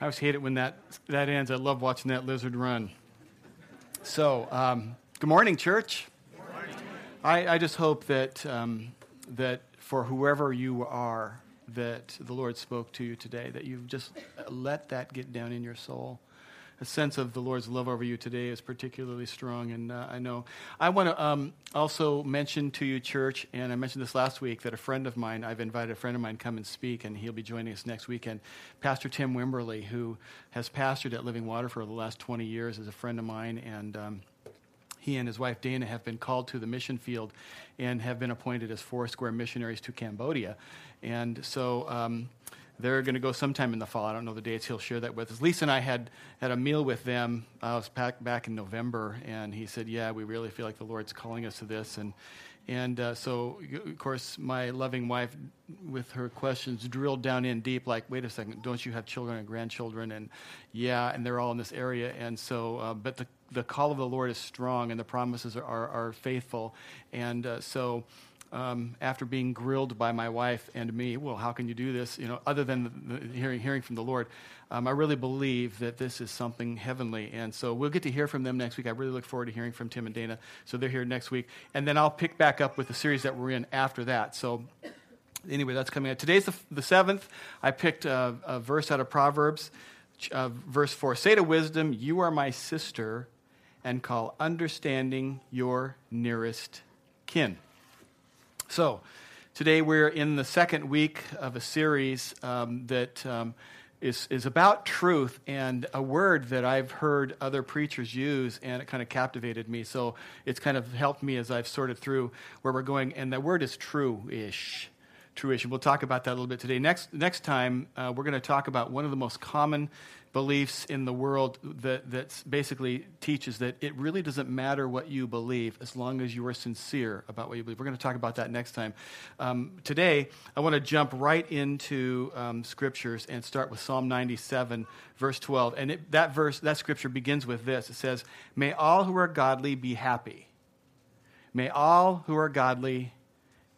I always hate it when that, that ends. I love watching that lizard run. So, um, good morning, church. Good morning. I, I just hope that, um, that for whoever you are, that the Lord spoke to you today, that you've just let that get down in your soul a sense of the Lord's love over you today is particularly strong. And uh, I know I want to um, also mention to you, church, and I mentioned this last week that a friend of mine, I've invited a friend of mine come and speak, and he'll be joining us next weekend. Pastor Tim Wimberly, who has pastored at Living Water for the last 20 years, is a friend of mine, and um, he and his wife Dana have been called to the mission field and have been appointed as Foursquare missionaries to Cambodia. And so um, they're going to go sometime in the fall. I don't know the dates. He'll share that with us. Lisa and I had, had a meal with them. I was back, back in November, and he said, Yeah, we really feel like the Lord's calling us to this. And, and uh, so, of course, my loving wife, with her questions, drilled down in deep like, Wait a second, don't you have children and grandchildren? And yeah, and they're all in this area. And so, uh, but the, the call of the Lord is strong, and the promises are, are, are faithful. And uh, so, um, after being grilled by my wife and me, well, how can you do this? You know, other than hearing, hearing from the Lord, um, I really believe that this is something heavenly. And so we'll get to hear from them next week. I really look forward to hearing from Tim and Dana. So they're here next week. And then I'll pick back up with the series that we're in after that. So anyway, that's coming up. Today's the, the seventh. I picked a, a verse out of Proverbs, uh, verse 4. Say to wisdom, You are my sister, and call understanding your nearest kin. So, today we're in the second week of a series um, that um, is is, about truth and a word that I've heard other preachers use, and it kind of captivated me. So, it's kind of helped me as I've sorted through where we're going. And that word is true ish. True-ish. And we'll talk about that a little bit today. Next, next time, uh, we're going to talk about one of the most common beliefs in the world that that basically teaches that it really doesn't matter what you believe as long as you are sincere about what you believe. We're going to talk about that next time. Um, today, I want to jump right into um, scriptures and start with Psalm 97, verse 12. And it, that verse, that scripture begins with this. It says, "May all who are godly be happy. May all who are godly."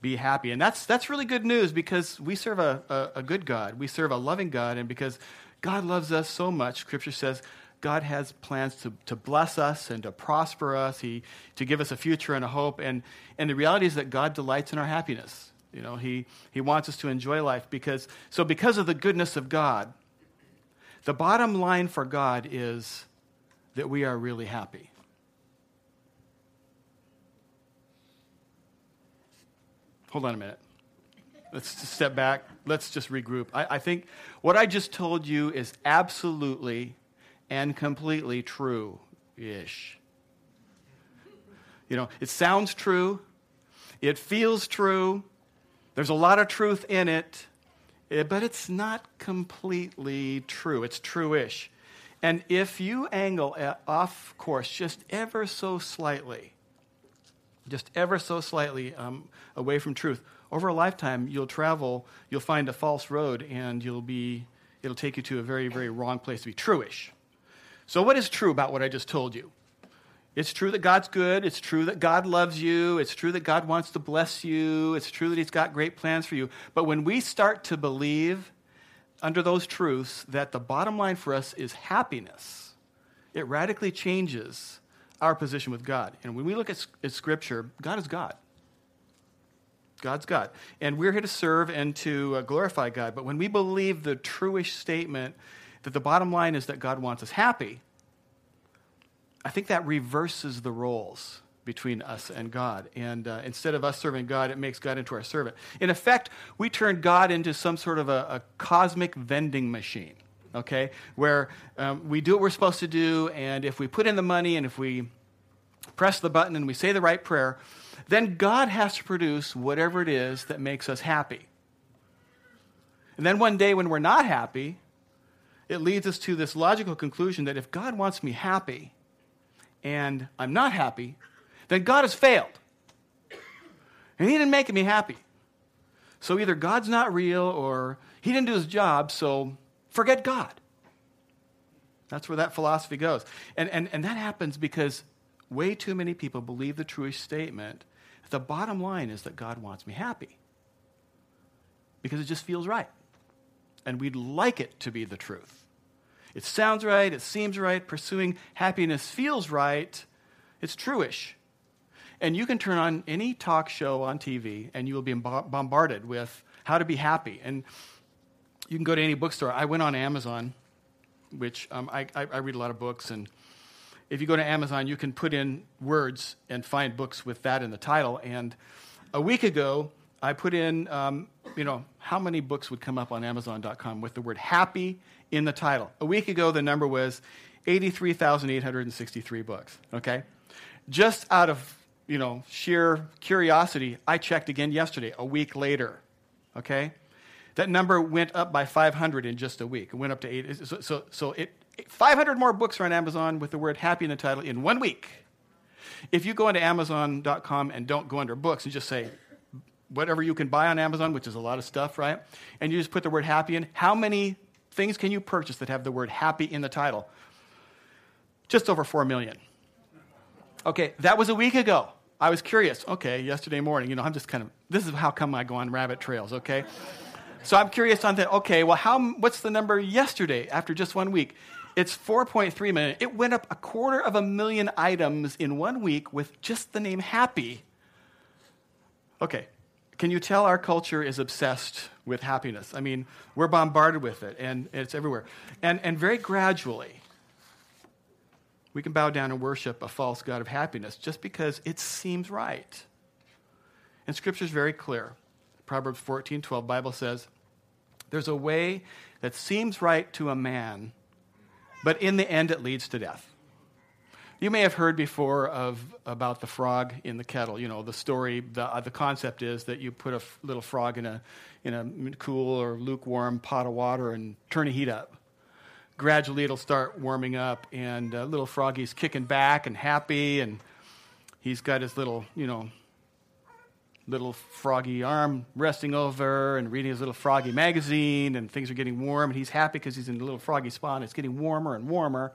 be happy. And that's, that's really good news because we serve a, a, a, good God. We serve a loving God. And because God loves us so much. Scripture says God has plans to, to bless us and to prosper us, he, to give us a future and a hope. And, and the reality is that God delights in our happiness. You know, he, he wants us to enjoy life because, so because of the goodness of God, the bottom line for God is that we are really happy. Hold on a minute. Let's step back. Let's just regroup. I, I think what I just told you is absolutely and completely true ish. You know, it sounds true, it feels true, there's a lot of truth in it, eh, but it's not completely true. It's true ish. And if you angle off course just ever so slightly, just ever so slightly um, away from truth, over a lifetime, you'll travel, you'll find a false road, and you'll be, it'll take you to a very, very wrong place to be truish. So, what is true about what I just told you? It's true that God's good. It's true that God loves you. It's true that God wants to bless you. It's true that He's got great plans for you. But when we start to believe under those truths that the bottom line for us is happiness, it radically changes our position with God. And when we look at, at Scripture, God is God. God's God. And we're here to serve and to uh, glorify God. But when we believe the truish statement that the bottom line is that God wants us happy, I think that reverses the roles between us and God. And uh, instead of us serving God, it makes God into our servant. In effect, we turn God into some sort of a, a cosmic vending machine, okay? Where um, we do what we're supposed to do, and if we put in the money and if we press the button and we say the right prayer, then God has to produce whatever it is that makes us happy. And then one day when we're not happy, it leads us to this logical conclusion that if God wants me happy and I'm not happy, then God has failed. And He didn't make me happy. So either God's not real or He didn't do His job, so forget God. That's where that philosophy goes. And, and, and that happens because way too many people believe the truish statement the bottom line is that God wants me happy because it just feels right. And we'd like it to be the truth. It sounds right, it seems right, pursuing happiness feels right, it's truish. And you can turn on any talk show on TV and you will be bombarded with how to be happy. And you can go to any bookstore. I went on Amazon, which um, I, I, read a lot of books. And if you go to Amazon, you can put in words and find books with that in the title. And a week ago, I put in, um, you know, how many books would come up on Amazon.com with the word happy in the title. A week ago, the number was 83,863 books, okay? Just out of, you know, sheer curiosity, I checked again yesterday, a week later, okay? That number went up by 500 in just a week. It went up to eight. So, so, so it, 500 more books are on Amazon with the word happy in the title in one week. If you go into Amazon.com and don't go under books and just say, whatever you can buy on Amazon, which is a lot of stuff, right? And you just put the word happy in, how many things can you purchase that have the word happy in the title? Just over 4 million. Okay, that was a week ago. I was curious. Okay, yesterday morning, you know, I'm just kind of, this is how come I go on rabbit trails, okay? so I'm curious on that. Okay, well, how, what's the number yesterday after just one week? It's 4.3 million. It went up a quarter of a million items in one week with just the name happy. Okay, can you tell our culture is obsessed with happiness? I mean, we're bombarded with it, and it's everywhere. And, and very gradually, we can bow down and worship a false God of happiness just because it seems right. And Scripture is very clear. Proverbs 14 12, Bible says, There's a way that seems right to a man, but in the end it leads to death. You may have heard before of, about the frog in the kettle. You know, the story, the, uh, the concept is that you put a f- little frog in a, in a cool or lukewarm pot of water and turn the heat up. Gradually, it'll start warming up, and uh, little froggy's kicking back and happy, and he's got his little, you know, little froggy arm resting over and reading his little froggy magazine, and things are getting warm, and he's happy because he's in the little froggy spot, and it's getting warmer and warmer.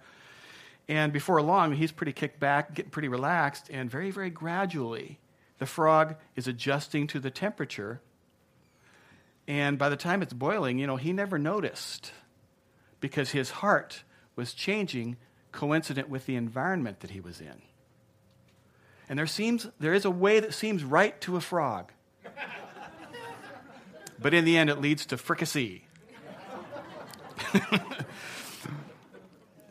And before long, he's pretty kicked back, getting pretty relaxed, and very, very gradually, the frog is adjusting to the temperature. And by the time it's boiling, you know, he never noticed because his heart was changing coincident with the environment that he was in. And there seems there is a way that seems right to a frog. but in the end it leads to fricassee.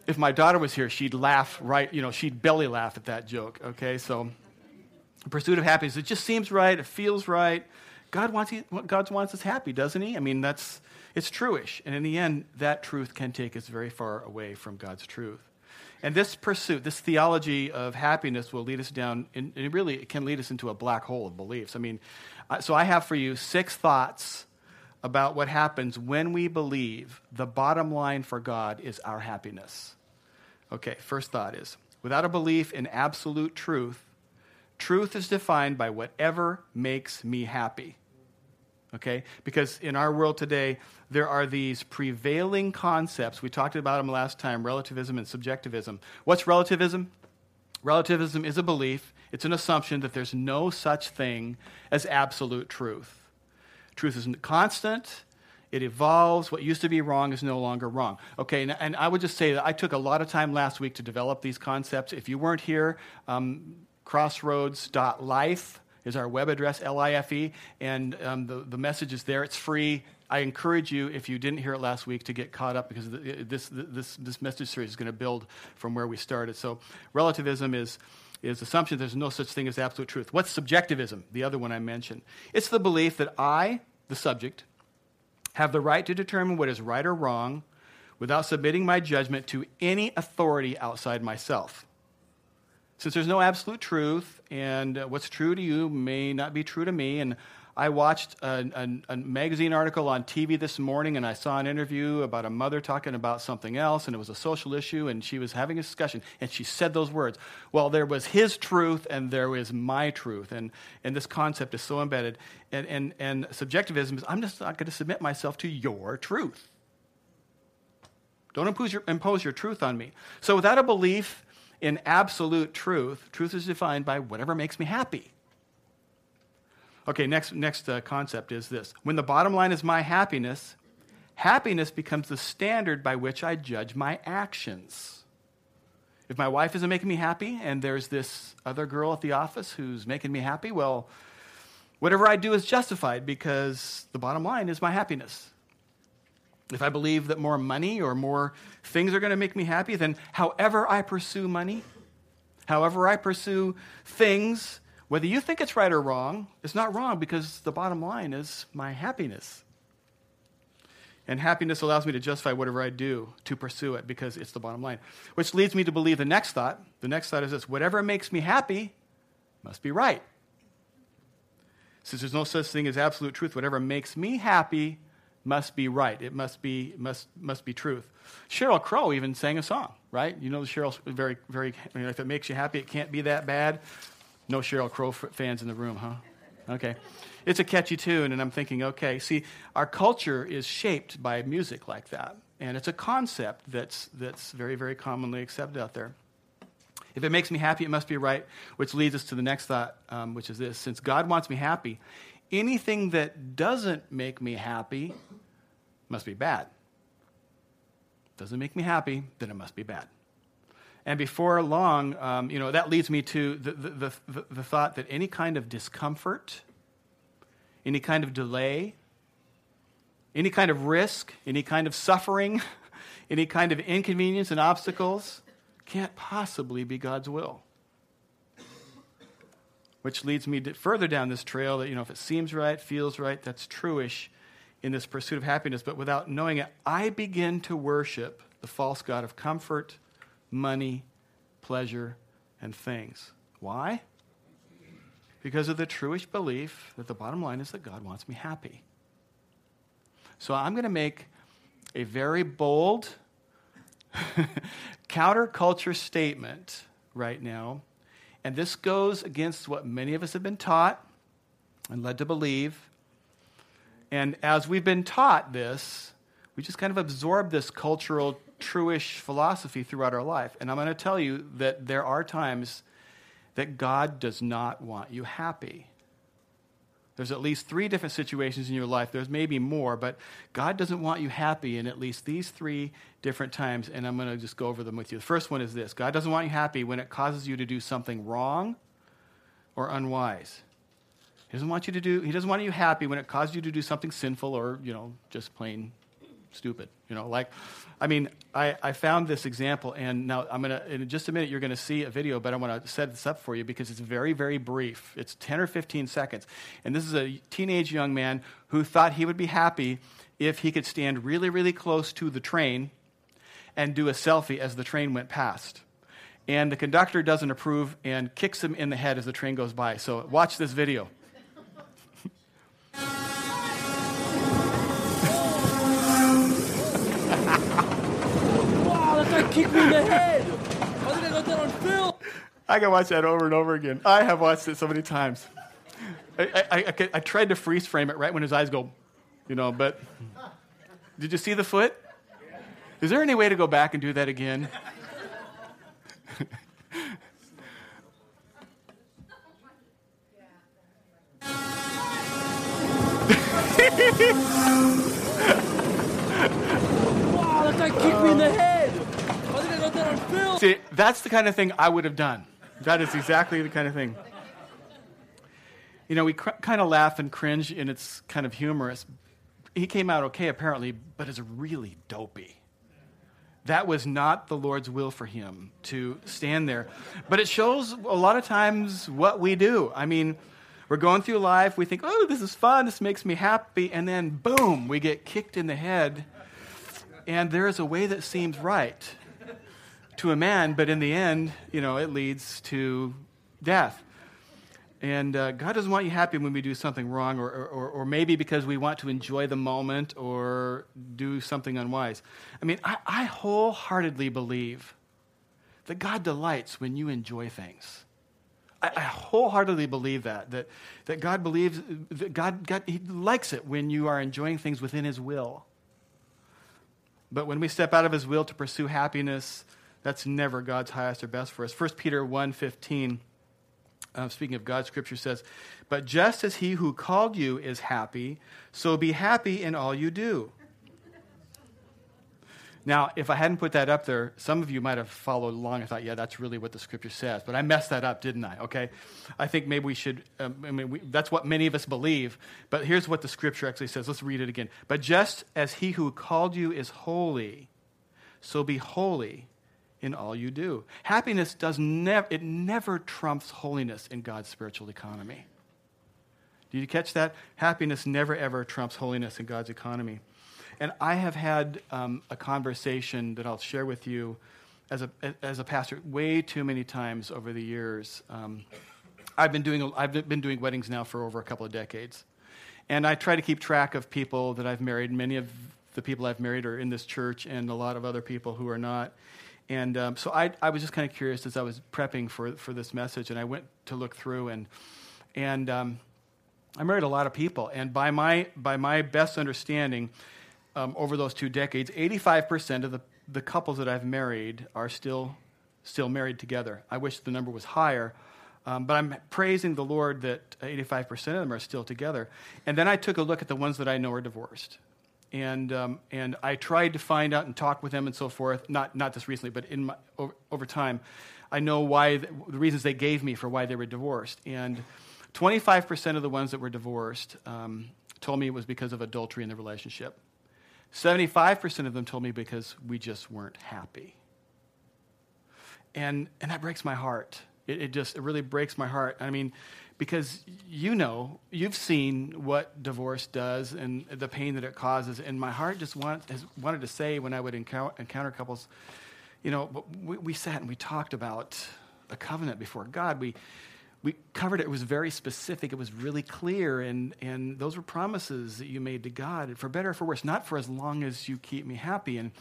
if my daughter was here, she'd laugh right, you know, she'd belly laugh at that joke, okay? So, pursuit of happiness, it just seems right, it feels right. God wants, what God wants us happy, doesn't he? I mean, that's, it's truish. And in the end, that truth can take us very far away from God's truth. And this pursuit, this theology of happiness will lead us down, and really it can lead us into a black hole of beliefs. I mean, so I have for you six thoughts about what happens when we believe the bottom line for God is our happiness. Okay, first thought is without a belief in absolute truth, truth is defined by whatever makes me happy. Okay? Because in our world today, there are these prevailing concepts. We talked about them last time relativism and subjectivism. What's relativism? Relativism is a belief, it's an assumption that there's no such thing as absolute truth. Truth isn't constant. It evolves. What used to be wrong is no longer wrong. Okay, and, and, I would just say that I took a lot of time last week to develop these concepts. If you weren't here, um, crossroads.life is our web address, L I F E, and um, the, the message is there. It's free. I encourage you, if you didn't hear it last week, to get caught up because this, this, this message series is going to build from where we started. So, relativism is is assumption there's no such thing as absolute truth. What's subjectivism? The other one I mentioned. It's the belief that I, the subject, have the right to determine what is right or wrong without submitting my judgment to any authority outside myself. Since there's no absolute truth, and uh, what's true to you may not be true to me, and I watched a, a, a, magazine article on TV this morning, and I saw an interview about a mother talking about something else, and it was a social issue, and she was having a discussion, and she said those words. Well, there was his truth, and there was my truth, and, and this concept is so embedded. And, and, and subjectivism is I'm just not going to submit myself to your truth. Don't impose your, impose your truth on me. So, without a belief in absolute truth, truth is defined by whatever makes me happy. Okay, next, next uh, concept is this. When the bottom line is my happiness, happiness becomes the standard by which I judge my actions. If my wife isn't making me happy and there's this other girl at the office who's making me happy, well, whatever I do is justified because the bottom line is my happiness. If I believe that more money or more things are going to make me happy, then however I pursue money, however I pursue things, whether you think it's right or wrong, it's not wrong because the bottom line is my happiness. And happiness allows me to justify whatever I do to pursue it because it's the bottom line. Which leads me to believe the next thought. The next thought is this whatever makes me happy must be right. Since there's no such thing as absolute truth, whatever makes me happy must be right. It must be, must, must be truth. Sheryl Crow even sang a song, right? You know, Sheryl's very, very, I mean, if it makes you happy, it can't be that bad. No Sheryl Crow fans in the room, huh? Okay. It's a catchy tune, and I'm thinking, okay, see, our culture is shaped by music like that. And it's a concept that's, that's very, very commonly accepted out there. If it makes me happy, it must be right, which leads us to the next thought, um, which is this since God wants me happy, anything that doesn't make me happy must be bad. Doesn't make me happy, then it must be bad. And before long, um, you know, that leads me to the, the, the, the, thought that any kind of discomfort, any kind of delay, any kind of risk, any kind of suffering, any kind of inconvenience and obstacles can't possibly be God's will. Which leads me further down this trail that, you know, if it seems right, feels right, that's truish in this pursuit of happiness. But without knowing it, I begin to worship the false God of comfort money, pleasure, and things. Why? Because of the truish belief that the bottom line is that God wants me happy. So I'm going to make a very bold counterculture statement right now. And this goes against what many of us have been taught and led to believe. And as we've been taught this, we just kind of absorb this cultural truish philosophy throughout our life. And I'm going to tell you that there are times that God does not want you happy. There's at least three different situations in your life. There's maybe more, but God doesn't want you happy in at least these three different times, and I'm going to just go over them with you. The first one is this God doesn't want you happy when it causes you to do something wrong or unwise. He doesn't want you to do, he doesn't want you happy when it causes you to do something sinful or, you know, just plain stupid. You know, like, I mean, I, I found this example, and now I'm to, in just a minute, you're to see a video, but I want to set this up for you because it's very, very brief. It's 10 or 15 seconds. And this is a teenage young man who thought he would be happy if he could stand really, really close to the train and do a selfie as the train went past. And the conductor doesn't approve and kicks him in the head as the train goes by. So watch this video. Kicked me in the head. Why did I got that on film? I can watch that over and over again. I have watched it so many times. I, I, I, I tried to freeze frame it right when his eyes go, you know, but did you see the foot? Is there any way to go back and do that again? wow, that guy kicked me in the head. See, that's the kind of thing I would have done. That is exactly the kind of thing. You know, we cr- kind of laugh and cringe, and it's kind of humorous. He came out okay, apparently, but is really dopey. That was not the Lord's will for him to stand there. But it shows a lot of times what we do. I mean, we're going through life, we think, oh, this is fun, this makes me happy, and then boom, we get kicked in the head. And there is a way that seems right to a man, but in the end, you know, it leads to death. And uh, God doesn't want you happy when we do something wrong, or, or, or maybe because we want to enjoy the moment or do something unwise. I mean, I, I wholeheartedly believe that God delights when you enjoy things. I, I, wholeheartedly believe that, that, that God believes, that God, God, He likes it when you are enjoying things within His will. But when we step out of His will to pursue happiness, that's never God's highest or best for us. 1 Peter 1.15, uh, speaking of God, Scripture says, But just as he who called you is happy, so be happy in all you do. Now, if I hadn't put that up there, some of you might have followed along and thought, yeah, that's really what the scripture says. But I messed that up, didn't I? Okay? I think maybe we should, um, I mean, we, that's what many of us believe. But here's what the scripture actually says. Let's read it again. But just as he who called you is holy, so be holy in all you do. Happiness does never, it never trumps holiness in God's spiritual economy. Did you catch that? Happiness never ever trumps holiness in God's economy. And I have had um, a conversation that I'll share with you as a, as a pastor way too many times over the years. Um, I've, been doing, I've been doing weddings now for over a couple of decades. And I try to keep track of people that I've married. Many of the people I've married are in this church, and a lot of other people who are not. And um, so I, I was just kind of curious as I was prepping for, for this message, and I went to look through, and, and um, I married a lot of people. And by my, by my best understanding, um, over those two decades, 85% of the, the couples that I've married are still, still married together. I wish the number was higher, um, but I'm praising the Lord that 85% of them are still together. And then I took a look at the ones that I know are divorced. And, um, and I tried to find out and talk with them and so forth, not, not just recently, but in my, over, over time. I know why, the, the reasons they gave me for why they were divorced. And 25% of the ones that were divorced um, told me it was because of adultery in the relationship. 75% of them told me because we just weren't happy. And, and that breaks my heart. It, it just, it really breaks my heart. I mean, because you know, you've seen what divorce does and the pain that it causes. And my heart just want, has wanted to say when I would encounter, encounter couples, you know, we, we sat and we talked about a covenant before God. We, we covered it. It was very specific. It was really clear. And, and those were promises that you made to God, for better or for worse, not for as long as you keep me happy. And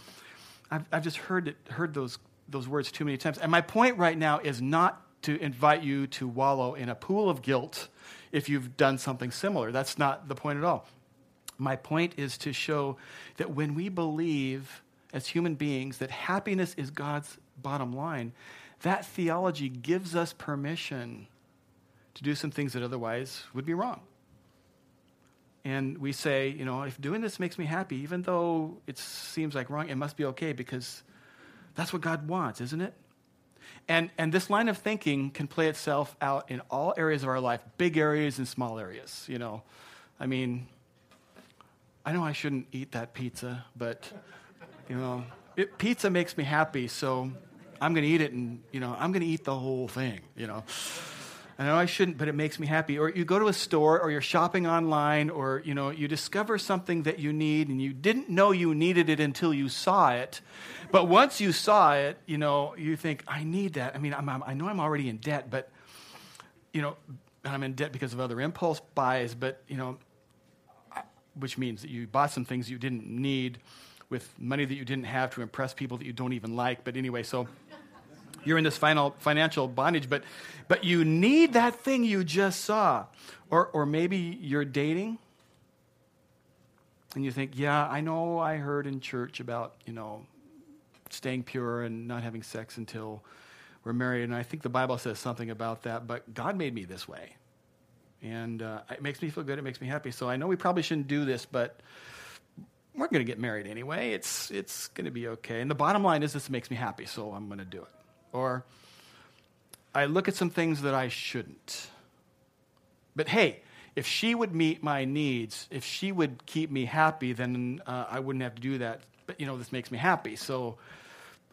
I've, I've just heard, it, heard those, those words too many times. And my point right now is not to invite you to wallow in a pool of guilt if you've done something similar. That's not the point at all. My point is to show that when we believe as human beings that happiness is God's bottom line, that theology gives us permission to do some things that otherwise would be wrong. And we say, you know, if doing this makes me happy, even though it seems like wrong, it must be okay because that's what God wants, isn't it? And, and this line of thinking can play itself out in all areas of our life, big areas and small areas, you know. I mean, I know I shouldn't eat that pizza, but, you know, it, pizza makes me happy, so I'm going to eat it and, you know, I'm going to eat the whole thing, you know. I know I shouldn't, but it makes me happy. Or you go to a store or you're shopping online or you know you discover something that you need and you didn't know you needed it until you saw it. But once you saw it, you know, you think I need that. I mean, I'm, I'm, i know I'm already in debt, but you know, I'm in debt because of other impulse buys, but you know, which means that you bought some things you didn't need with money that you didn't have to impress people that you don't even like. But anyway, so you're in this final financial bondage, but, but you need that thing you just saw. Or, or maybe you're dating and you think, yeah, I know I heard in church about, you know, staying pure and not having sex until we're married. And I think the Bible says something about that, but God made me this way. And uh, it makes me feel good. It makes me happy. So I know we probably shouldn't do this, but we're going to get married anyway. It's, it's going to be okay. And the bottom line is this makes me happy, so I'm going to do it. Or I look at some things that I shouldn't. But hey, if she would meet my needs, if she would keep me happy, then uh, I wouldn't have to do that. But you know, this makes me happy. So,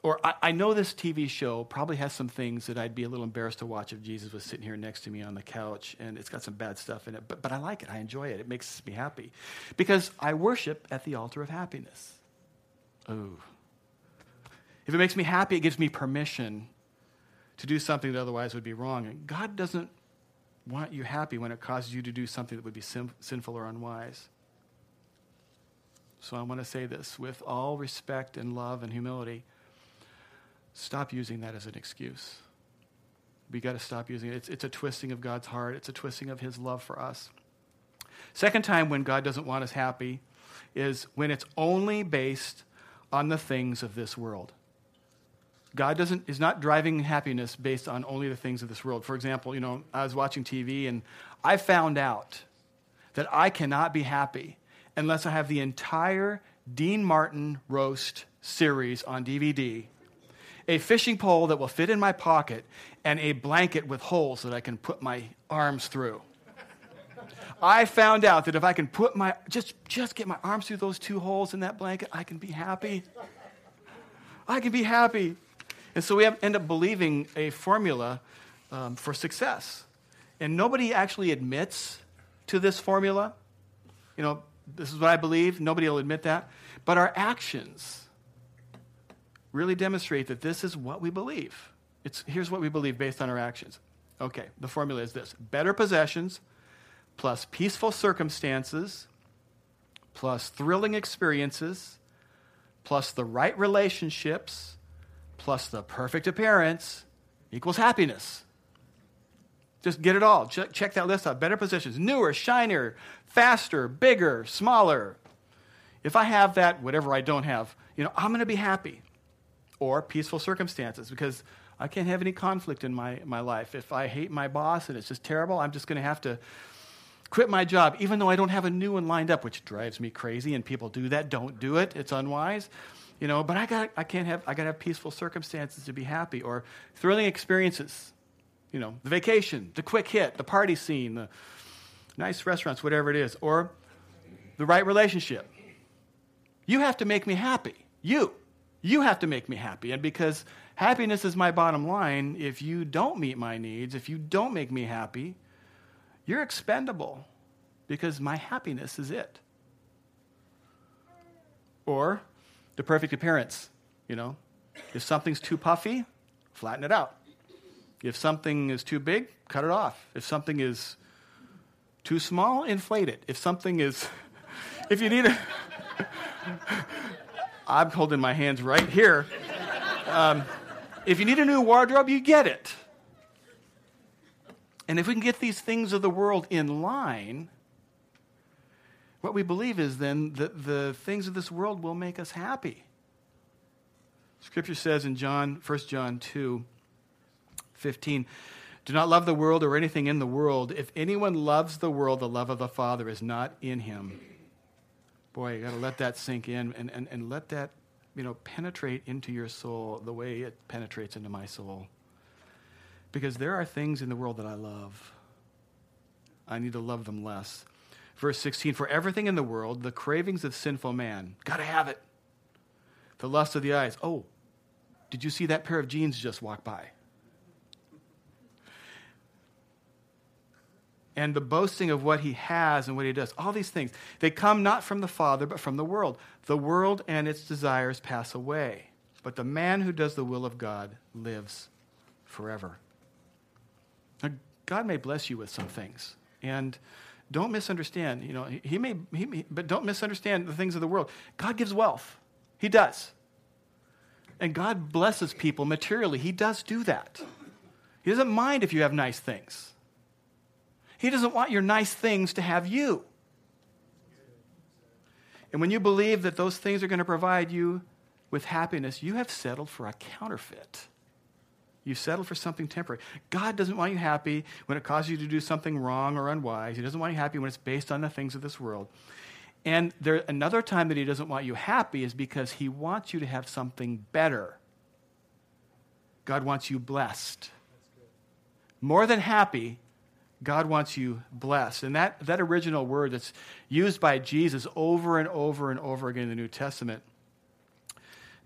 or I, I, know this TV show probably has some things that I'd be a little embarrassed to watch if Jesus was sitting here next to me on the couch, and it's got some bad stuff in it. But, but I like it. I enjoy it. It makes me happy because I worship at the altar of happiness. Oh, if it makes me happy, it gives me permission to do something that otherwise would be wrong. And God doesn't want you happy when it causes you to do something that would be sin- sinful or unwise. So I want to say this with all respect and love and humility stop using that as an excuse. We got to stop using it. It's, it's a twisting of God's heart, it's a twisting of His love for us. Second time when God doesn't want us happy is when it's only based on the things of this world. God doesn't, is not driving happiness based on only the things of this world. For example, you know, I was watching TV and I found out that I cannot be happy unless I have the entire Dean Martin roast series on DVD, a fishing pole that will fit in my pocket, and a blanket with holes that I can put my arms through. I found out that if I can put my just just get my arms through those two holes in that blanket, I can be happy. I can be happy. And so we have, end up believing a formula um, for success. And nobody actually admits to this formula. You know, this is what I believe. Nobody will admit that. But our actions really demonstrate that this is what we believe. It's, here's what we believe based on our actions. Okay, the formula is this better possessions plus peaceful circumstances plus thrilling experiences plus the right relationships plus the perfect appearance equals happiness. Just get it all. Check, check that list out. Better positions, newer, shinier, faster, bigger, smaller. If I have that, whatever I don't have, you know, I'm going to be happy. Or peaceful circumstances because I can't have any conflict in my, my life. If I hate my boss and it's just terrible, I'm just going to have to quit my job, even though I don't have a new one lined up, which drives me crazy. And people do that. Don't do it. It's unwise. You know, but I got I can't have I got to have peaceful circumstances to be happy or thrilling experiences. You know, the vacation, the quick hit, the party scene, the nice restaurants, whatever it is, or the right relationship. You have to make me happy. You. You have to make me happy. And because happiness is my bottom line, if you don't meet my needs, if you don't make me happy, you're expendable because my happiness is it. Or the perfect appearance, you know. If something's too puffy, flatten it out. If something is too big, cut it off. If something is too small, inflate it. If something is, if you need it, I'm holding my hands right here. Um, if you need a new wardrobe, you get it. And if we can get these things of the world in line, what we believe is then that the things of this world will make us happy. Scripture says in John, 1 John 2, 15, do not love the world or anything in the world. If anyone loves the world, the love of the Father is not in him. Boy, you got to let that sink in and, and, and let that you know, penetrate into your soul the way it penetrates into my soul. Because there are things in the world that I love. I need to love them less. Verse 16 For everything in the world, the cravings of sinful man, got to have it. The lust of the eyes. Oh, did you see that pair of jeans just walk by? And the boasting of what he has and what he does, all these things, they come not from the Father, but from the world. The world and its desires pass away, but the man who does the will of God lives forever. Now, God may bless you with some things. And don't misunderstand, you know, he may, he may, but don't misunderstand the things of the world. God gives wealth. He does. And God blesses people materially. He does do that. He doesn't mind if you have nice things. He doesn't want your nice things to have you. And when you believe that those things are going to provide you with happiness, you have settled for a counterfeit. You settle for something temporary. God doesn't want you happy when it causes you to do something wrong or unwise. He doesn't want you happy when it's based on the things of this world. And there, another time that He doesn't want you happy is because He wants you to have something better. God wants you blessed. More than happy, God wants you blessed. And that, that original word that's used by Jesus over and over and over again in the New Testament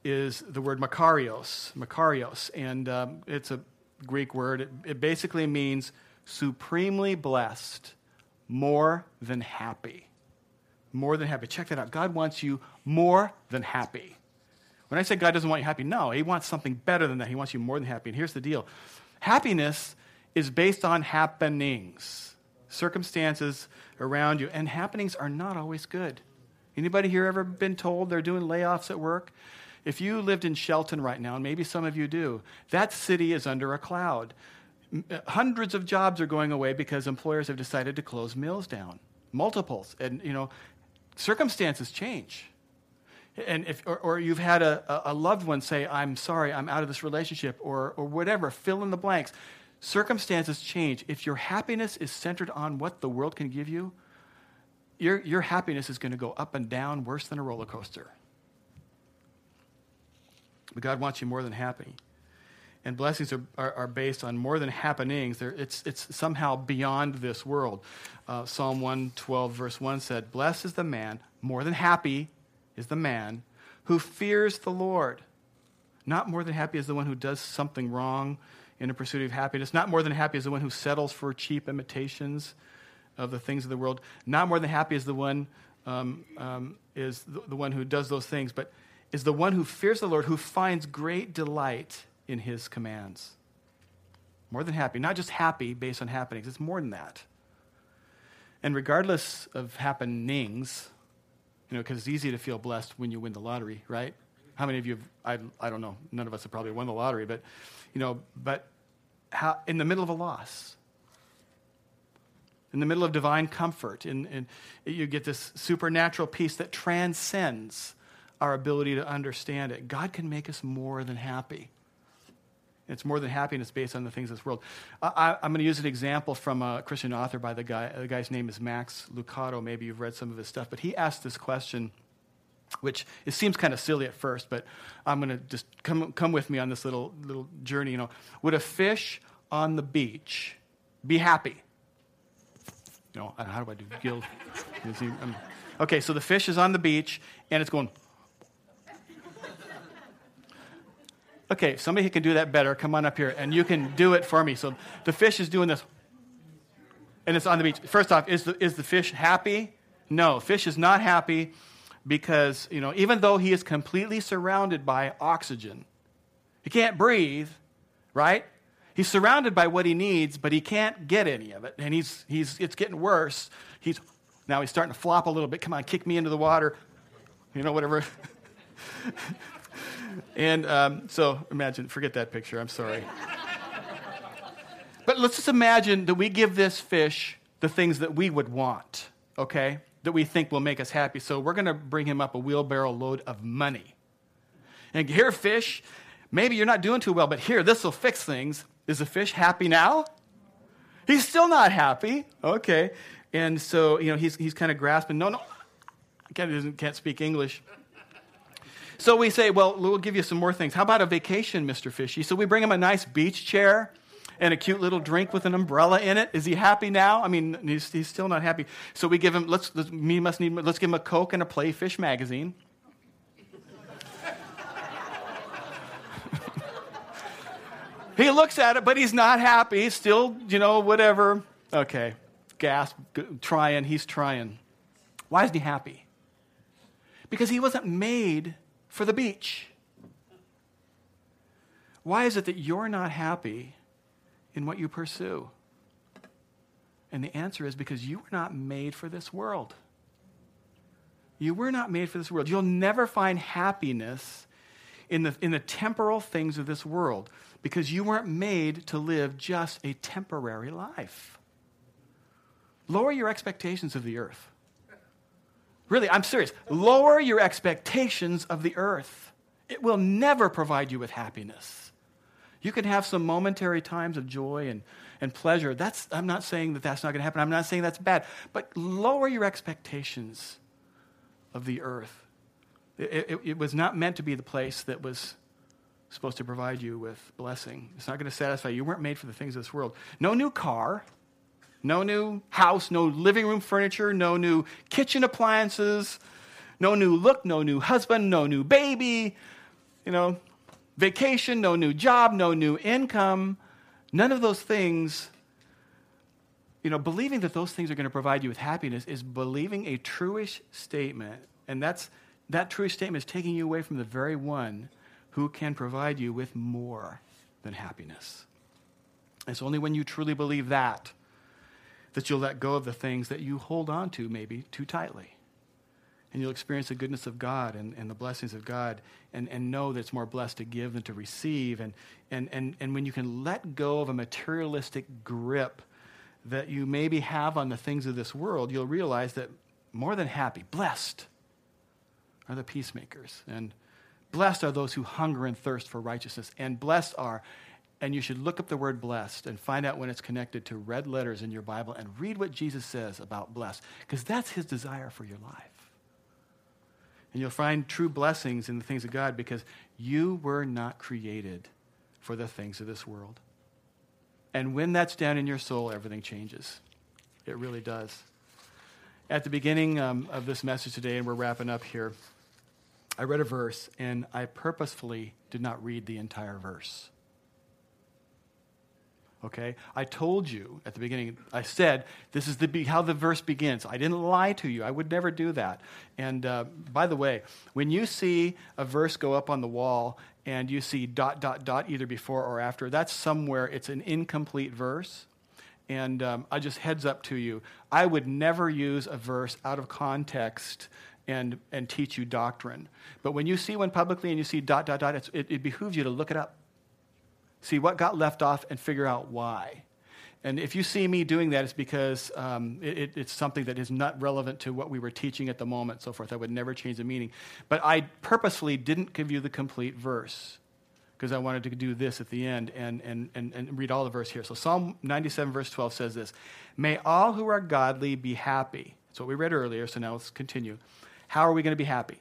is the word makarios. Makarios. And um, it's a Greek word. It, it basically means supremely blessed, more than happy. More than happy. Check that out. God wants you more than happy. When I say God doesn't want you happy, no, He wants something better than that. He wants you more than happy. And here's the deal happiness is based on happenings, circumstances around you, and happenings are not always good. Anybody here ever been told they're doing layoffs at work? If you lived in Shelton right now, and maybe some of you do, that city is under a cloud. Uh, hundreds of jobs are going away because employers have decided to close mills down, multiples. And, you know, circumstances change. And if, or, or you've had a, a loved one say, I'm sorry, I'm out of this relationship, or, or whatever, fill in the blanks. Circumstances change. If your happiness is centered on what the world can give you, your, your happiness is going to go up and down worse than a roller coaster. But God wants you more than happy. And blessings are, are, are based on more than happenings. It's, it's somehow beyond this world. Uh, Psalm 112, verse 1 said, Blessed is the man, more than happy is the man, who fears the Lord. Not more than happy is the one who does something wrong in a pursuit of happiness. Not more than happy is the one who settles for cheap imitations of the things of the world. Not more than happy is the one um, um, is the, the one who does those things, but is the one who fears the Lord, who finds great delight in his commands. More than happy. Not just happy based on happenings, it's more than that. And regardless of happenings, you know, because it's easy to feel blessed when you win the lottery, right? How many of you, have, I, I don't know, none of us have probably won the lottery, but, you know, but how, in the middle of a loss, in the middle of divine comfort. And, and you get this supernatural peace that transcends our ability to understand it. God can make us more than happy. It's more than happiness based on the things of this world. I, am going to use an example from a Christian author by the guy. The guy's name is Max Lucado. Maybe you've read some of his stuff, but he asked this question, which it seems kind of silly at first, but I'm going to just come come with me on this little little journey. You know, would a fish on the beach be happy? You know, how do I do gill? Okay, so the fish is on the beach and it's going. Okay, somebody can do that better, come on up here and you can do it for me. So the fish is doing this and it's on the beach. First off, is the, is the fish happy? No, fish is not happy because, you know, even though he is completely surrounded by oxygen, he can't breathe, right? He's surrounded by what he needs, but he can't get any of it. And he's, he's, it's getting worse. He's, now he's starting to flop a little bit. Come on, kick me into the water. You know, whatever. and um, so imagine, forget that picture. I'm sorry. but let's just imagine that we give this fish the things that we would want, okay? That we think will make us happy. So we're going to bring him up a wheelbarrow load of money. And here, fish, maybe you're not doing too well, but here, this will fix things. Is the fish happy now? He's still not happy. Okay. And so, you know, he's, he's kind of grasping, no, no, can't, can't speak English. So we say, well, we'll give you some more things. How about a vacation, Mr. Fishy? So we bring him a nice beach chair and a cute little drink with an umbrella in it. Is he happy now? I mean, he's, he's still not happy. So we give him, let's, let's, me must need, let's give him a Coke and a Playfish magazine. He looks at it, but he's not happy. He's still, you know, whatever. Okay, gasp, trying. He's trying. Why isn't he happy? Because he wasn't made for the beach. Why is it that you're not happy in what you pursue? And the answer is because you were not made for this world. You were not made for this world. You'll never find happiness in the, in the temporal things of this world because you weren't made to live just a temporary life. Lower your expectations of the earth. Really, I'm serious. Lower your expectations of the earth. It will never provide you with happiness. You can have some momentary times of joy and, and pleasure. That's, I'm not saying that that's not going to happen. I'm not saying that's bad. But lower your expectations of the earth. It, it, it was not meant to be the place that was supposed to provide you with blessing. It's not going to satisfy you. You weren't made for the things of this world. No new car, no new house, no living room furniture, no new kitchen appliances, no new look, no new husband, no new baby, you know, vacation, no new job, no new income. None of those things, you know, believing that those things are going to provide you with happiness is believing a truish statement. And that's that truish statement is taking you away from the very one who can provide you with more than happiness. It's only when you truly believe that that you'll let go of the things that you hold on to maybe too tightly. And you'll experience the goodness of God and, and the blessings of God and, and know that it's more blessed to give than to receive. And, and, and, and when you can let go of a materialistic grip that you maybe have on the things of this world, you'll realize that more than happy, blessed, are the peacemakers. And Blessed are those who hunger and thirst for righteousness, and blessed are, and you should look up the word blessed and find out when it's connected to red letters in your Bible and read what Jesus says about blessed, because that's his desire for your life. And you'll find true blessings in the things of God because you were not created for the things of this world. And when that's down in your soul, everything changes. It really does. At the beginning um, of this message today, and we're wrapping up here, I read a verse, and I purposefully did not read the entire verse. Okay? I told you at the beginning, I said, this is the, how the verse begins. I didn't lie to you. I would never do that. And uh, by the way, when you see a verse go up on the wall and you see dot, dot, dot either before or after, that's somewhere, it's an incomplete verse. And um, I just heads up to you, I would never use a verse out of context and, and teach you doctrine. But when you see one publicly and you see dot, dot, dot, it, it behooves you to look it up see what got left off and figure out why. And if you see me doing that, it's because um, it, it's something that is not relevant to what we were teaching at the moment, so forth. I would never change the meaning. But I purposefully didn't give you the complete verse because I wanted to do this at the end and, and, and, and read all the verse here. So Psalm 97, verse 12 says this May all who are godly be happy. That's what we read earlier, so now let's continue. How are we going to be happy?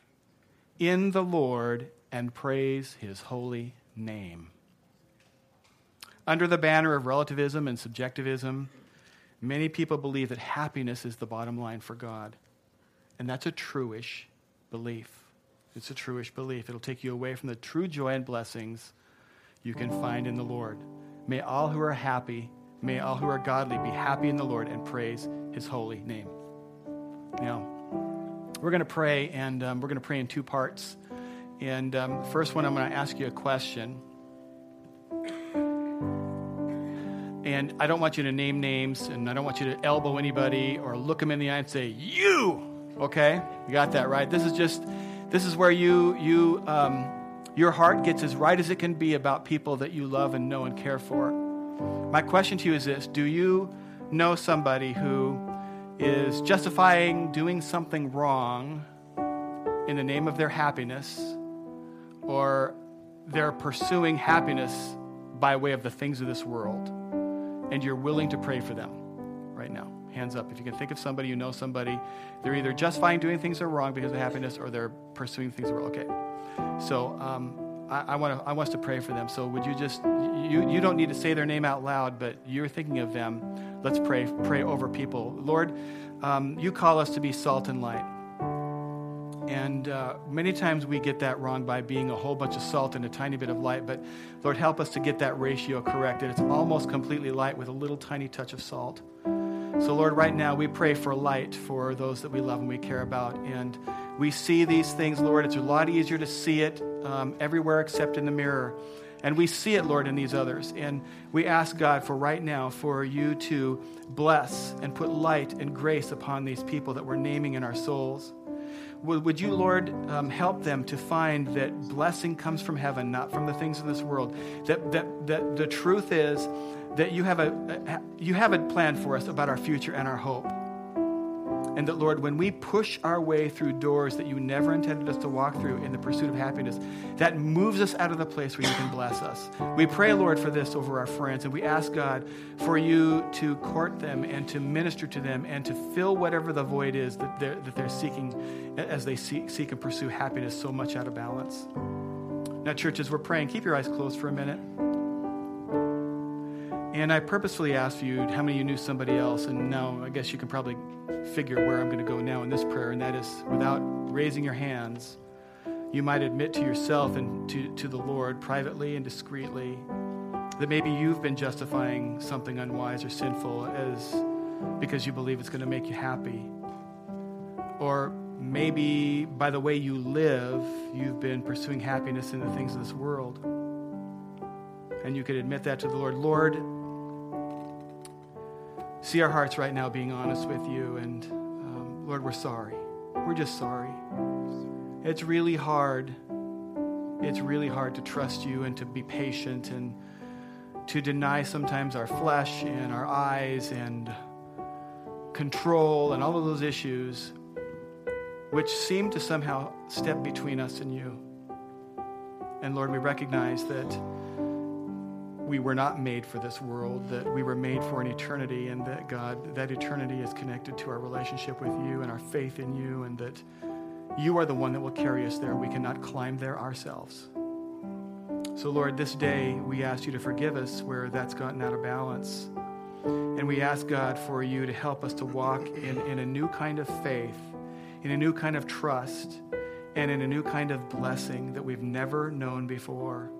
In the Lord and praise his holy name. Under the banner of relativism and subjectivism, many people believe that happiness is the bottom line for God. And that's a truish belief. It's a truish belief. It'll take you away from the true joy and blessings you can find in the Lord. May all who are happy, may all who are godly be happy in the Lord and praise his holy name. Now, we're going to pray, and um, we're going to pray in two parts. And um, first one, I'm going to ask you a question. And I don't want you to name names, and I don't want you to elbow anybody or look them in the eye and say, You! Okay? You got that right? This is just, this is where you, you, um, your heart gets as right as it can be about people that you love and know and care for. My question to you is this Do you know somebody who is justifying doing something wrong in the name of their happiness, or they're pursuing happiness by way of the things of this world? And you're willing to pray for them right now. Hands up. If you can think of somebody, you know somebody, they're either just fine doing things that are wrong because of happiness or they're pursuing things that are okay. So um, I, I, wanna, I want us to pray for them. So would you just, you, you don't need to say their name out loud, but you're thinking of them. Let's pray, pray over people. Lord, um, you call us to be salt and light. And uh, many times we get that wrong by being a whole bunch of salt and a tiny bit of light. But Lord, help us to get that ratio corrected. It's almost completely light with a little tiny touch of salt. So, Lord, right now we pray for light for those that we love and we care about. And we see these things, Lord. It's a lot easier to see it um, everywhere except in the mirror. And we see it, Lord, in these others. And we ask God for right now for you to bless and put light and grace upon these people that we're naming in our souls. Would you, Lord, um, help them to find that blessing comes from heaven, not from the things of this world? That, that, that the truth is that you have, a, you have a plan for us about our future and our hope. And that, Lord, when we push our way through doors that you never intended us to walk through in the pursuit of happiness, that moves us out of the place where you can bless us. We pray, Lord, for this over our friends, and we ask, God, for you to court them and to minister to them and to fill whatever the void is that they're, that they're seeking as they seek, seek and pursue happiness so much out of balance. Now, churches, we're praying. Keep your eyes closed for a minute. And I purposefully asked you how many of you knew somebody else, and now I guess you can probably figure where I'm going to go now in this prayer, and that is without raising your hands, you might admit to yourself and to, to the Lord privately and discreetly that maybe you've been justifying something unwise or sinful as because you believe it's going to make you happy. Or maybe by the way you live, you've been pursuing happiness in the things of this world. And you could admit that to the Lord. Lord, see our hearts right now being honest with you. And um, Lord, we're sorry. We're just sorry. It's really hard. It's really hard to trust you and to be patient and to deny sometimes our flesh and our eyes and control and all of those issues which seem to somehow step between us and you. And Lord, we recognize that we were not made for this world, that we were made for an eternity, and that God, that eternity is connected to our relationship with you and our faith in you, and that You are the one that will carry us there. We cannot climb there ourselves. So, Lord, this day we ask you to forgive us where that's gotten out of balance. And we ask, God, for you to help us to walk in, in a new kind of faith, in a new kind of trust, and in a new kind of blessing that we've never known before.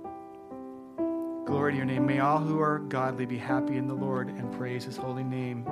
Glory to your name. May all who are godly be happy in the Lord and praise his holy name.